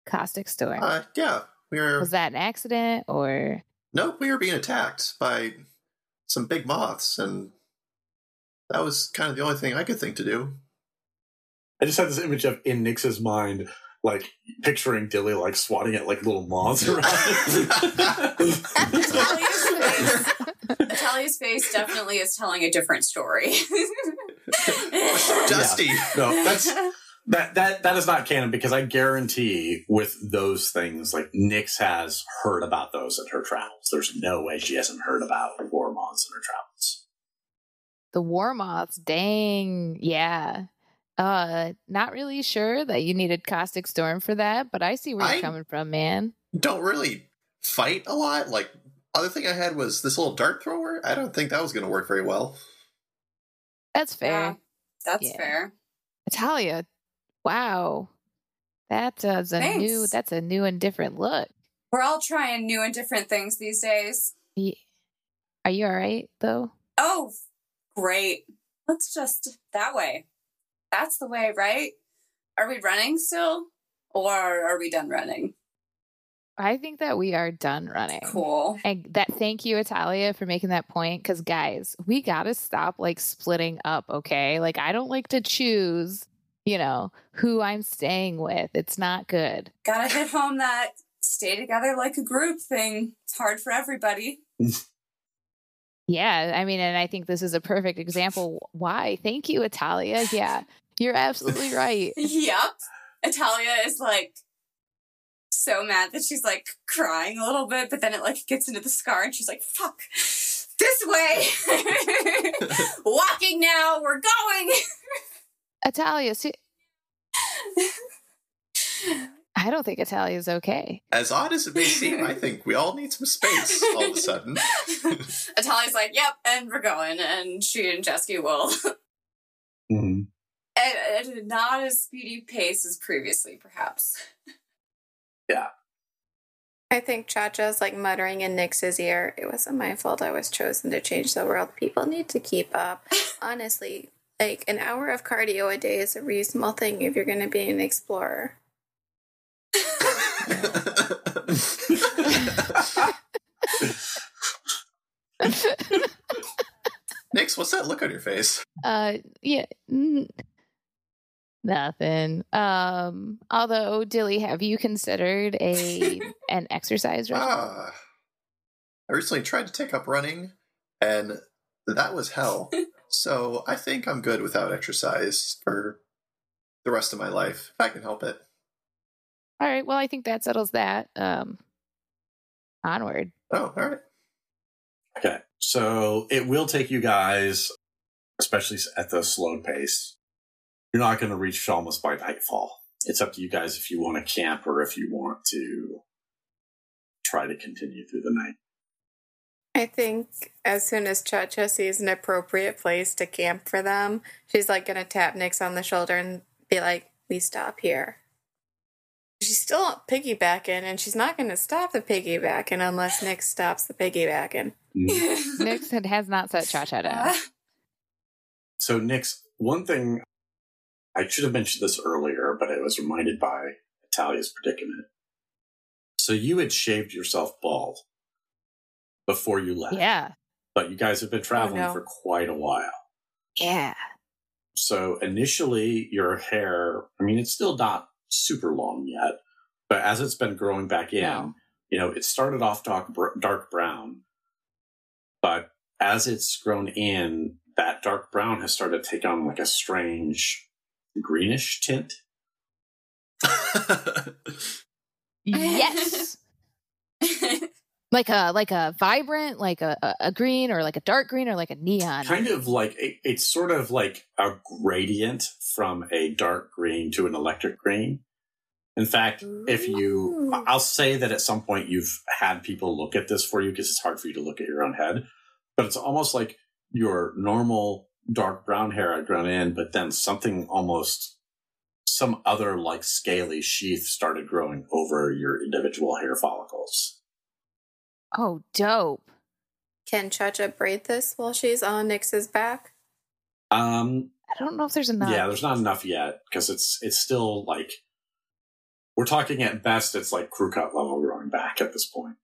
[SPEAKER 3] Caustic storm.
[SPEAKER 5] Uh, yeah, we were.
[SPEAKER 3] Was that an accident or
[SPEAKER 5] Nope, we were being attacked by some big moths, and that was kind of the only thing I could think to do.
[SPEAKER 1] I just had this image of in Nyx's mind, like picturing Dilly like swatting at like little moths around.
[SPEAKER 4] Italia's face, definitely is telling a different story.
[SPEAKER 5] Dusty.
[SPEAKER 1] no, that's that that that is not canon because I guarantee with those things, like Nyx has heard about those in her travels. There's no way she hasn't heard about war moths in her travels.
[SPEAKER 3] the war moths. Dang. Yeah. Uh, not really sure that you needed caustic storm for that, but I see where
[SPEAKER 5] I-
[SPEAKER 3] you're coming from, man.
[SPEAKER 5] Don't really fight a lot. Like other thing I had was this little dart thrower. I don't think that was going to work very well.
[SPEAKER 3] That's fair.
[SPEAKER 4] Yeah, that's
[SPEAKER 3] Yeah.
[SPEAKER 4] fair.
[SPEAKER 3] Italia. Wow. That uh, is a new that's a new and different look.
[SPEAKER 4] We're all trying new and different things these days.
[SPEAKER 3] Ye- Are you all right though?
[SPEAKER 4] Oh, great. Let's just that way. That's the way, right? Are we running still? Or are we done running?
[SPEAKER 3] I think that we are done running.
[SPEAKER 4] Cool.
[SPEAKER 3] And that thank you, Italia, for making that point. Because guys, we gotta stop like splitting up, okay? Like I don't like to choose, you know, who I'm staying with. It's not good.
[SPEAKER 4] Gotta hit home that stay together like a group thing. It's hard for everybody.
[SPEAKER 3] Yeah, I mean, and I think this is a perfect example. Why? Thank you, Italia. Yeah, you're absolutely right.
[SPEAKER 4] yep. Italia is like so mad that she's like crying a little bit, but then it like gets into the scar and she's like, fuck, this way. Walking now, we're going.
[SPEAKER 3] Italia, see, I don't think Italia's okay.
[SPEAKER 5] As odd as it may seem, I think we all need some space all of a sudden.
[SPEAKER 4] Italia's like, yep, and we're going. And she and Jesky will.
[SPEAKER 1] Mhm.
[SPEAKER 4] at, at not as speedy pace as previously, perhaps.
[SPEAKER 2] I think Chacha's like muttering in Nyx's ear, it wasn't my fault I was chosen to change the world. People need to keep up. Honestly, like an hour of cardio a day is a reasonable thing if you're going to be an explorer.
[SPEAKER 5] Nix, what's that look on your face?
[SPEAKER 3] Uh, yeah, n- nothing. Um, although Dilly, have you considered a an exercise regimen?
[SPEAKER 5] Ah, I recently tried to take up running, and that was hell. so I think I'm good without exercise for the rest of my life, if I can help it.
[SPEAKER 3] All right. Well, I think that settles that. Um, onward.
[SPEAKER 5] Oh, all right.
[SPEAKER 1] Okay, so it will take you guys, especially at the slow pace. You're not going to reach Falmouth by nightfall. It's up to you guys if you want to camp or if you want to try to continue through the night.
[SPEAKER 2] I think as soon as Chacha sees an appropriate place to camp for them, she's like going to tap Nyx on the shoulder and be like, we stop here. She's still piggybacking, and she's not going to stop the piggybacking unless Nyx stops the piggybacking.
[SPEAKER 1] Mhm.
[SPEAKER 3] Nixon has not set Cha Cha down.
[SPEAKER 1] So, Nyx, one thing I should have mentioned this earlier, but I was reminded by Italia's predicament. So, you had shaved yourself bald before you left.
[SPEAKER 3] Yeah.
[SPEAKER 1] But you guys have been oh, traveling
[SPEAKER 2] no.
[SPEAKER 1] for quite a while.
[SPEAKER 3] Yeah.
[SPEAKER 1] So, initially, your hair, I mean, it's still not super long yet, but as it's been growing back in,
[SPEAKER 3] No.
[SPEAKER 1] you know, it started off dark, dark brown, but as it's grown in, that dark brown has started to take on like a strange greenish tint.
[SPEAKER 3] Yes. like a like a vibrant, like a, a, a green or like a dark green or like a neon.
[SPEAKER 1] kind of like a, it's sort of like a gradient from a dark green to an electric green. In fact, if you, I'll say that at some point you've had people look at this for you because it's hard for you to look at your own head, but it's almost like your normal dark brown hair had grown in, but then something almost some other like scaly sheath started growing over your individual hair follicles.
[SPEAKER 3] Oh, dope.
[SPEAKER 2] Can Chacha braid this while she's on Nyx's back?
[SPEAKER 1] Um,
[SPEAKER 3] I don't know if there's enough.
[SPEAKER 1] Yeah, there's not enough yet because it's it's still like we're talking at best it's like crew cut level growing back at this point,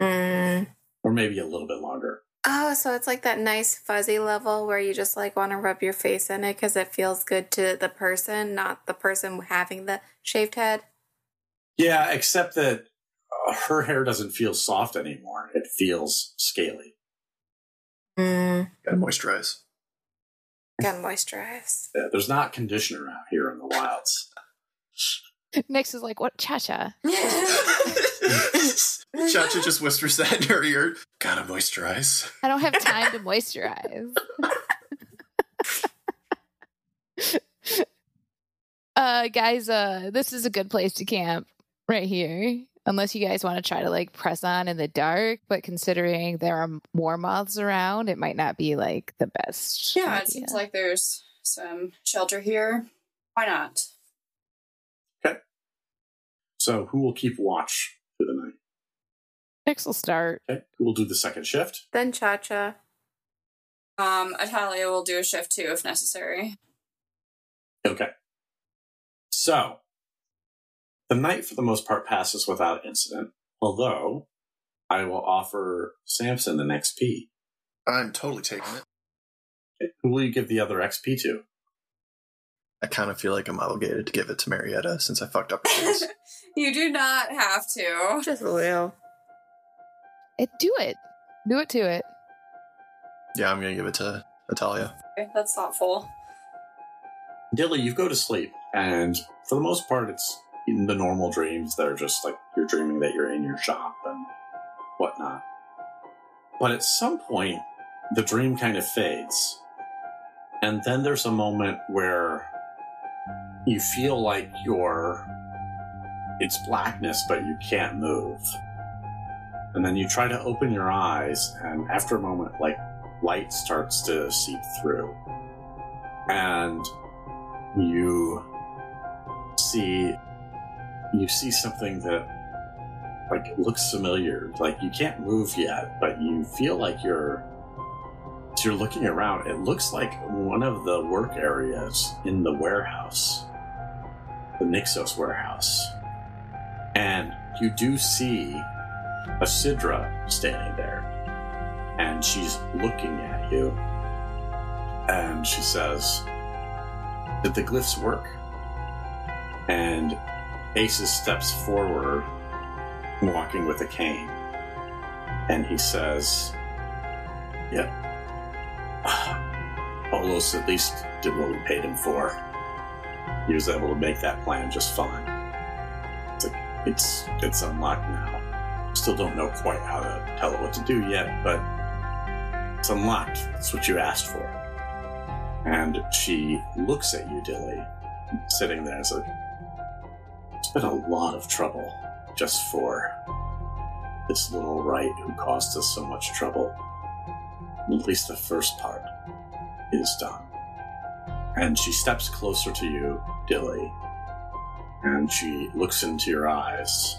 [SPEAKER 2] Mm.
[SPEAKER 1] or maybe a little bit longer.
[SPEAKER 2] Oh, so it's like that nice fuzzy level where you just like want to rub your face in it because it feels good to the person, not the person having the shaved head.
[SPEAKER 1] Yeah, except that uh, her hair doesn't feel soft anymore; it feels scaly.
[SPEAKER 2] Mm.
[SPEAKER 5] Gotta moisturize.
[SPEAKER 2] Got moisturize.
[SPEAKER 1] Yeah, there's not conditioner out here in the wilds.
[SPEAKER 3] Nyx is like, what? Cha Cha.
[SPEAKER 5] Chacha just whispers that in her ear. Gotta moisturize.
[SPEAKER 3] I don't have time to moisturize. uh guys, uh this is a good place to camp right here. Unless you guys want to try to like press on in the dark, but considering there are more moths around, it might not be like the best.
[SPEAKER 4] Yeah,
[SPEAKER 3] idea.
[SPEAKER 4] it seems like there's some shelter here. Why not? Okay.
[SPEAKER 1] So, who will keep watch through the night?
[SPEAKER 3] Next will start.
[SPEAKER 1] Okay. Who will do the second shift?
[SPEAKER 2] Then Cha Cha.
[SPEAKER 4] Um, Italia will do a shift too if necessary.
[SPEAKER 1] Okay. So the night for the most part passes without incident, although I will offer Samson an XP.
[SPEAKER 5] I'm totally taking it.
[SPEAKER 1] Who will you give the other XP to?
[SPEAKER 5] I kind of feel like I'm obligated to give it to Marietta since I fucked up her face.
[SPEAKER 4] you do not have to.
[SPEAKER 2] Just a little.
[SPEAKER 3] It do it. Do it to it.
[SPEAKER 5] yeah, I'm gonna give it to Italia.
[SPEAKER 4] Okay, that's thoughtful.
[SPEAKER 1] Dilly, you go to sleep, and for the most part, it's in the normal dreams that are just like you're dreaming that you're in your shop and whatnot. But at some point, the dream kind of fades. And then there's a moment where you feel like you're. It's blackness, but you can't move. And then you try to open your eyes, and after a moment, like light starts to seep through. And you see you see something that like looks familiar like you can't move yet but you feel like you're you're looking around it looks like one of the work areas in the warehouse the nixos warehouse and you do see a sidra standing there and she's looking at you and she says did the glyphs work? And Aces steps forward, walking with a cane. And he says, Yep. Olos at least did what we paid him for. He was able to make that plan just fine. It's, like, it's, it's unlocked now. Still don't know quite how to tell it what to do yet, but it's unlocked. That's what you asked for. And she looks at you, Dilly, sitting there. It's like, it's been a lot of trouble just for this little right who caused us so much trouble. At least the first part is done. And she steps closer to you, Dilly, and she looks into your eyes,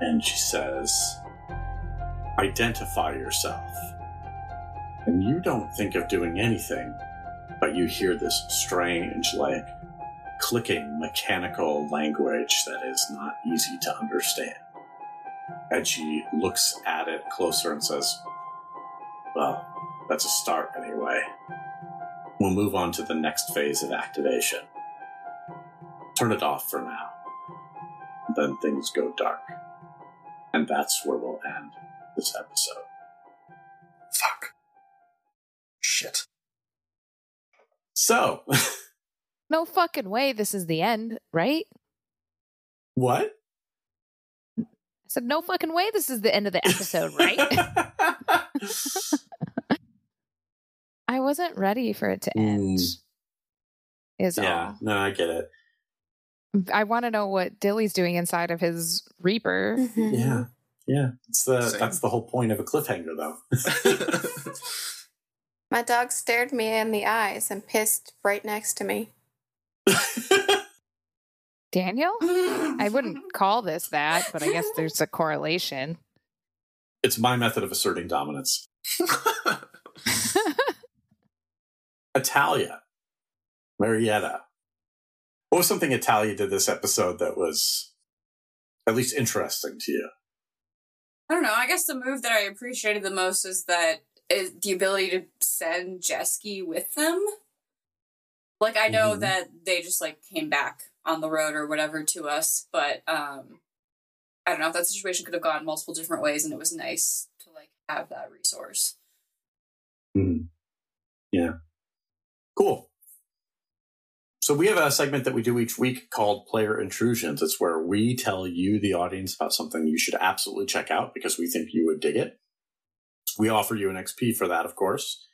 [SPEAKER 1] and she says, Identify yourself. And you don't think of doing anything but you hear this strange, like, clicking mechanical language that is not easy to understand. And she looks at it closer and says, Well, that's a start anyway. We'll move on to the next phase of activation. Turn it off for now. Then things go dark. And that's where we'll end this episode.
[SPEAKER 5] Fuck. Shit.
[SPEAKER 1] So,
[SPEAKER 3] No fucking way this is the end, right?
[SPEAKER 1] what?
[SPEAKER 3] I said, no fucking way this is the end of the episode, right? I wasn't ready for it to end.
[SPEAKER 1] Mm.
[SPEAKER 3] Is
[SPEAKER 1] yeah, no, I get it.
[SPEAKER 3] I want to know what Dilly's doing inside of his Reaper.
[SPEAKER 2] Mm-hmm.
[SPEAKER 1] Yeah, yeah. It's the
[SPEAKER 5] Same.
[SPEAKER 1] that's the whole point of a cliffhanger, though.
[SPEAKER 2] My dog stared me in the eyes and pissed right next to me.
[SPEAKER 3] Daniel? I
[SPEAKER 4] I
[SPEAKER 3] wouldn't call this that, but I guess there's a correlation.
[SPEAKER 1] it's my method of asserting dominance. Italia, Marietta. What was something Italia did this episode that was at least interesting to you?
[SPEAKER 4] I don't know. I guess the move that I appreciated the most is that is the ability to send Jesky with them. Like I know
[SPEAKER 1] Mhm.
[SPEAKER 4] that they just like came back on the road or whatever to us, but um I don't know. If that situation could have gone multiple different ways and it was nice to like have that resource.
[SPEAKER 1] Mhm. Yeah. Cool. So we have a segment that we do each week called Player Intrusions. It's where we tell you, the audience, about something you should absolutely check out because we think you would dig it. We offer you an XP for that, of course.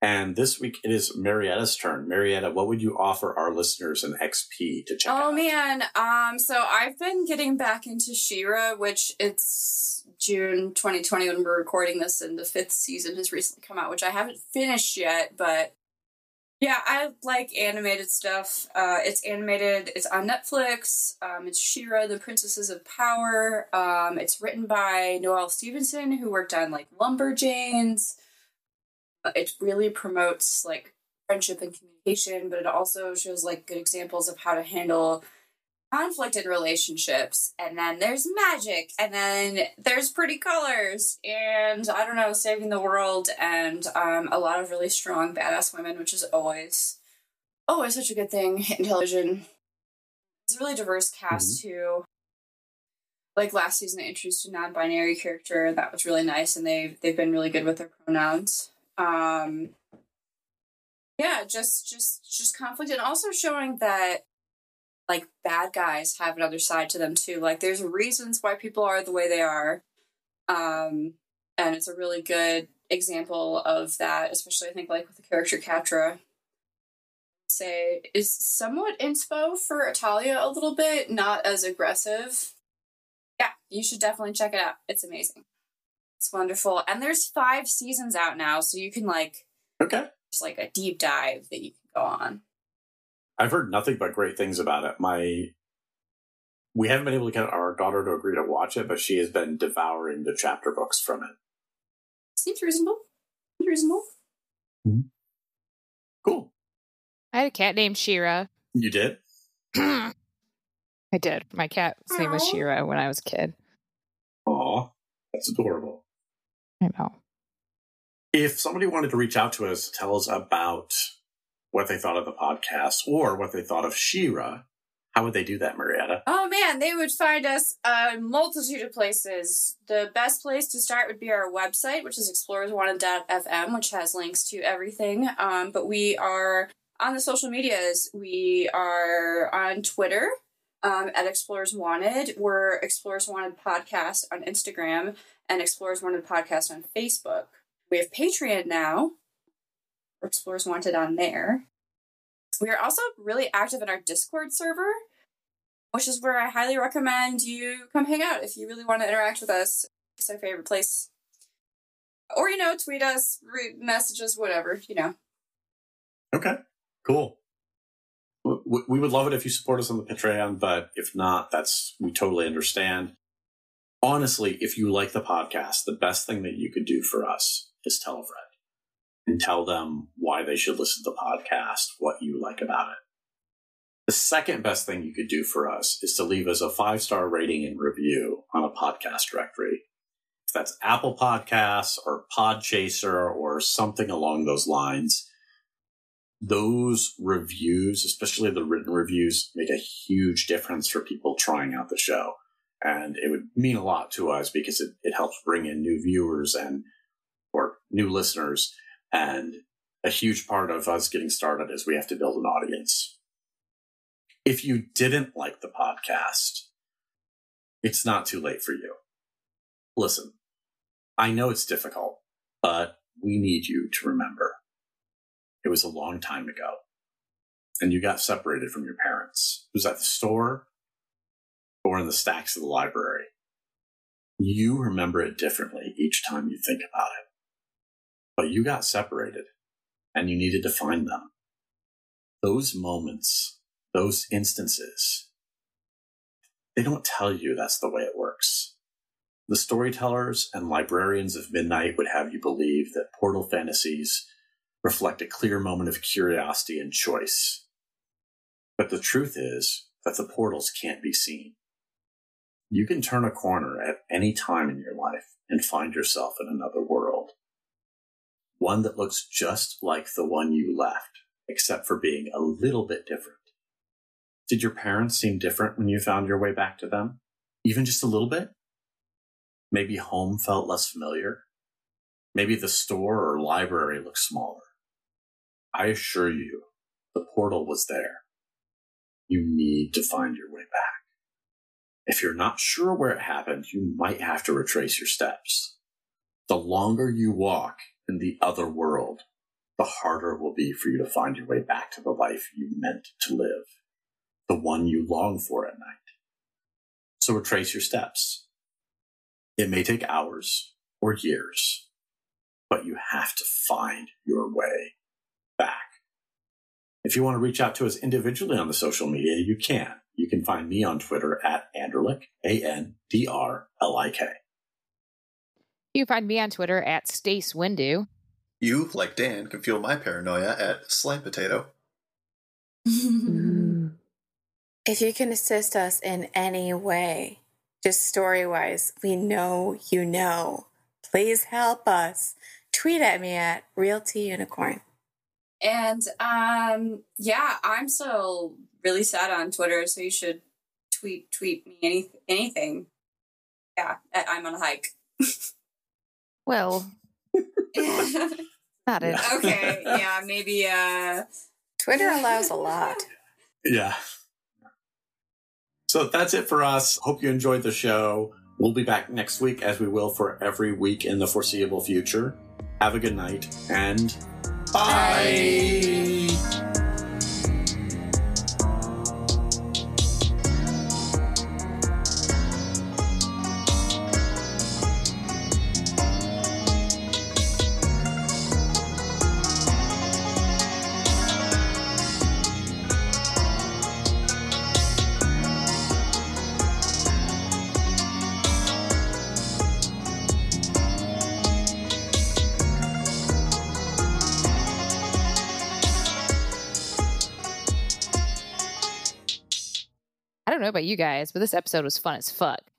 [SPEAKER 1] And this week it is Marietta's turn. Marietta, what would you offer our listeners an XP to check
[SPEAKER 4] Oh
[SPEAKER 1] out?
[SPEAKER 4] man, um, so I've been getting back into She-Ra, which it's June 2020 when we're recording this, and the fifth season has recently come out, which I haven't finished yet, but yeah, I like animated stuff. Uh, it's animated. It's on Netflix. Um, it's She-Ra, the Princesses of Power. Um, it's written by Noelle Stevenson, who worked on like Lumberjanes. Uh, It really promotes like friendship and communication, but it also shows like good examples of how to handle conflict in relationships. And then there's magic, and then there's pretty colors, and I don't know, saving the world, and um, a lot of really strong, badass women, which is always, always such a good thing in television. It's a really diverse cast too. Like last season, they introduced a non-binary character, that was really nice, and they've they've been really good with their pronouns. Um, yeah, just just just conflict, and also showing that like bad guys have another side to them too. Like there's reasons why people are the way they are, um, and it's a really good example of that. Especially I think like with the character Catra. Say is somewhat inspo for Italia a little bit, not as aggressive. Yeah, you should definitely check it out. It's amazing. It's wonderful, and there's five seasons out now, so you can like
[SPEAKER 1] Okay.
[SPEAKER 4] just like a deep dive that you can go on.
[SPEAKER 1] I've heard nothing but great things about it. My we haven't been able to get our daughter to agree to watch it, but she has been devouring the chapter books from it.
[SPEAKER 4] Seems reasonable. Seems reasonable. Mm-hmm.
[SPEAKER 1] Cool.
[SPEAKER 3] I had a cat named Shira.
[SPEAKER 1] You did?
[SPEAKER 3] I did. My cat's name was Shira when I was a kid.
[SPEAKER 1] Aw, that's adorable.
[SPEAKER 3] I know.
[SPEAKER 1] If somebody wanted to reach out to us tell us about what they thought of the podcast or what they thought of She-Ra, how would they do that, Marietta?
[SPEAKER 4] Oh man, they would find us a multitude of places. The best place to start would be our website, which is explorerswanted.fm, which has links to everything. Um, but we are on the social medias. We are on Twitter um, at Explorers Wanted. We're Explorers Wanted Podcast on Instagram and Explorers Wanted Podcast on Facebook. We have Patreon now. Explorers Wanted on there. We are also really active in our Discord server which is where I highly recommend you come hang out if you really want to interact with us. It's our favorite place. Or, you know, tweet us, read messages, whatever, you know.
[SPEAKER 1] Okay, cool. We would love it if you support us on the Patreon, but if not, that's we totally understand. Honestly, if you like the podcast, the best thing that you could do for us is tell a friend and tell them why they should listen to the podcast, what you like about it. The second best thing you could do for us is to leave us a five star rating and review on a podcast directory. If that's Apple Podcasts or Podchaser or something along those lines, those reviews, especially the written reviews, make a huge difference for people trying out the show. And it would mean a lot to us because it, it helps bring in new viewers and or new listeners. And a huge part of us getting started is we have to build an audience. If you didn't like the podcast, it's not too late for you. Listen, I know it's difficult, but we need you to remember it was a long time ago. And you got separated from your parents. It was at the store or in the stacks of the library. You remember it differently each time you think about it. But you got separated and you needed to find them. Those moments, those instances, they don't tell you that's the way it works. The storytellers and librarians of Midnight would have you believe that Portal Fantasies reflect a clear moment of curiosity and choice. But the truth is that the portals can't be seen. You can turn a corner at any time in your life and find yourself in another world. One that looks just like the one you left, except for being a little bit different. Did your parents seem different when you found your way back to them? Even just a little bit? Maybe home felt less familiar? Maybe the store or library looked smaller. I assure you, the portal was there. You need to find your way back. If you're not sure where it happened, you might have to retrace your steps. The longer you walk in the other world, the harder it will be for you to find your way back to the life you meant to live, the one you long for at night. So retrace your steps. It may take hours or years, but you have to find your way back. If you want to reach out to us individually on the social media, you can. You can find me on Twitter at Andrlik, A N D R L I K.
[SPEAKER 3] You can find me on Twitter at Stace Windu.
[SPEAKER 5] You, like Dan, can fuel my paranoia at Slime Potato.
[SPEAKER 2] If you can assist us in any way, just story wise, we know you know. Please help us. Tweet at me at Realty Unicorn.
[SPEAKER 4] And um, yeah, I'm still really sad on Twitter, so you should tweet tweet me any, anything. Yeah, I'm on a hike.
[SPEAKER 3] Well, not it.
[SPEAKER 4] okay, yeah, maybe uh
[SPEAKER 2] Twitter allows a lot.
[SPEAKER 1] Yeah. So that's it for us. Hope you enjoyed the show. We'll be back next week, as we will for every week in the foreseeable future. Have a good night and bye.
[SPEAKER 3] I about you guys, but this episode was fun as fuck.